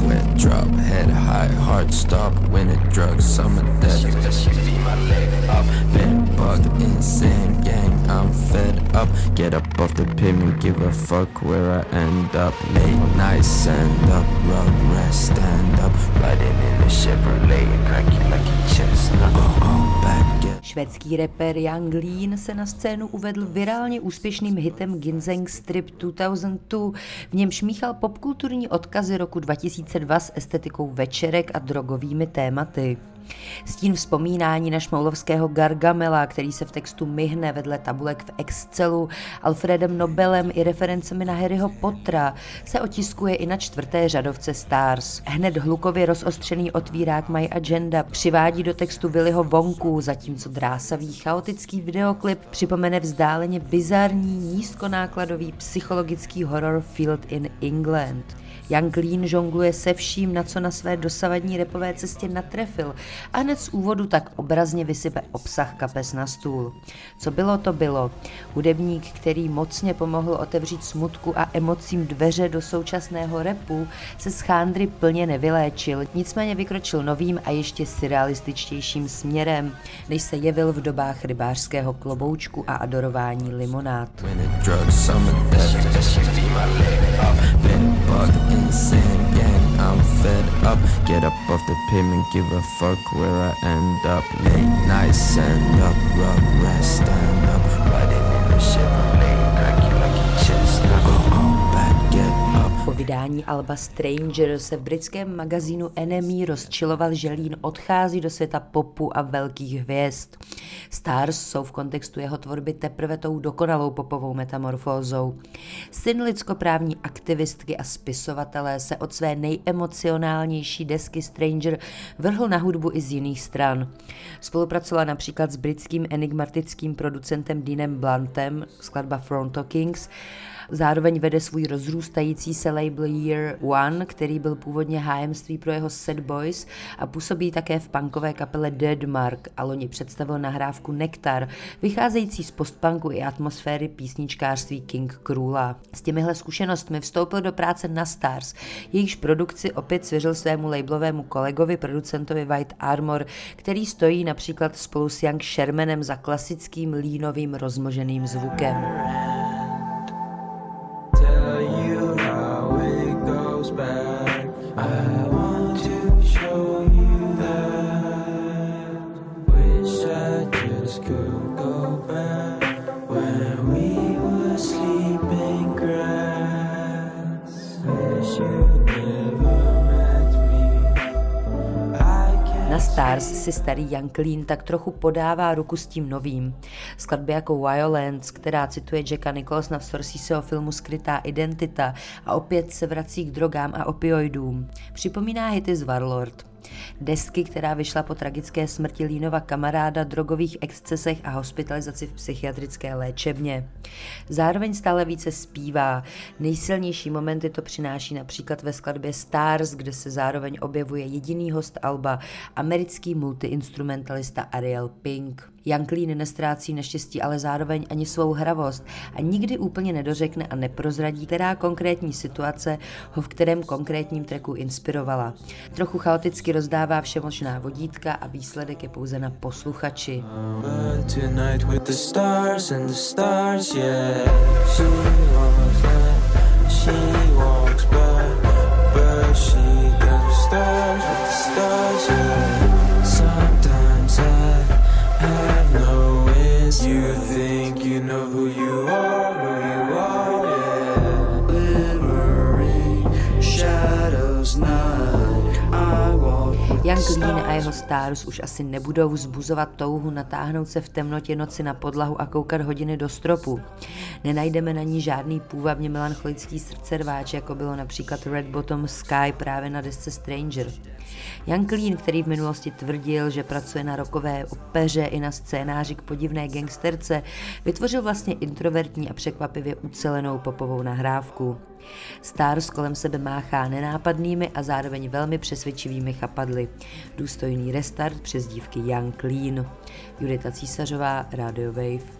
Sweat drop, head high, heart stop when it drugs. Leg up. Been bugged, insane gang. I'm fed up. Get up off the pavement, give a fuck where I end up. Late night, stand up, rug rest, stand up. Riding in the Švédský rapper Young Lean se na scénu uvedl virálně úspěšným hitem Ginseng Strip 2002, v němž míchal popkulturní odkazy roku 2002 s estetikou večerek a drogovými tématy. Stín vzpomínání na šmoulovského Gargamela, který se v textu myhne vedle tabulek v Excelu, Alfredem Nobelem i referencemi na Harryho Pottera, se otiskuje i na čtvrté řadovce Stars. Hned hlukově rozostřený otvírák My Agenda přivádí do textu Willyho Vonku, zatímco drásavý chaotický videoklip připomene vzdáleně bizarní nízkonákladový psychologický horror Field in England. Young Lean žongluje se vším, na co na své dosavadní repové cestě natrefil a hned z úvodu tak obrazně vysype obsah kapes na stůl. Co bylo, to bylo. Hudebník, který mocně pomohl otevřít smutku a emocím dveře do současného repu, se z chándry plně nevyléčil, nicméně vykročil novým a ještě surrealističtějším směrem, než se jevil v dobách rybářského kloboučku a adorování limonád. drugs. I'm fed up. Get up off the pavement, give a fuck where I end up. Late night, stand up, rug rest, stand up. Riding in the Chevrolet, vydání Alba Stranger se v britském magazínu Enemy rozčiloval, že Lean odchází do světa popu a velkých hvězd. Stars jsou v kontextu jeho tvorby teprve tou dokonalou popovou metamorfózou. Syn lidskoprávní aktivistky a spisovatelé se od své nejemocionálnější desky Stranger vrhl na hudbu i z jiných stran. Spolupracovala například s britským enigmatickým producentem Deanem Bluntem, skladba Front Talkings, Zároveň vede svůj rozrůstající se label Year One, který byl původně hájemství pro jeho Sad Boys a působí také v punkové kapele Deadmark a loni představil nahrávku Nektar, vycházející z postpunku i atmosféry písničkářství King Krula. S těmihle zkušenostmi vstoupil do práce na Stars, jejichž produkci opět svěřil svému labelovému kolegovi, producentovi White Armor, který stojí například spolu s Young Shermanem za klasickým línovým rozmoženým zvukem. Stars si starý Young Lean tak trochu podává ruku s tím novým. Skladby jako Violence, která cituje Jacka Nicholsona v Scorseseho filmu Skrytá identita a opět se vrací k drogám a opioidům. Připomíná hity z Warlord. Desky, která vyšla po tragické smrti Línova kamaráda, drogových excesech a hospitalizaci v psychiatrické léčebně. Zároveň stále více zpívá. Nejsilnější momenty to přináší například ve skladbě Stars, kde se zároveň objevuje jediný host Alba, americký multiinstrumentalista Ariel Pink. Lean nestrácí naštěstí ale zároveň ani svou hravost a nikdy úplně nedořekne a neprozradí, která konkrétní situace ho v kterém konkrétním treku inspirovala. Trochu chaoticky rozdává všemožná vodítka a výsledek je pouze na posluchači. She walks by, but she stars with the stars, yeah. The Lean a jeho Stars už asi nebudou vzbuzovat touhu natáhnout se v temnotě noci na podlahu a koukat hodiny do stropu. Nenajdeme na ní žádný půvabně melancholický srdcerváč, jako bylo například Red Bottom Sky právě na desce Stranger. Young Lean, který v minulosti tvrdil, že pracuje na rokové opeře i na scénáři k podivné gangsterce, vytvořil vlastně introvertní a překvapivě ucelenou popovou nahrávku. Stars kolem sebe máchá nenápadnými a zároveň velmi přesvědčivými chapadly. Důstojný restart přes dívky Young Lean. Judita Císařová, Radio Wave.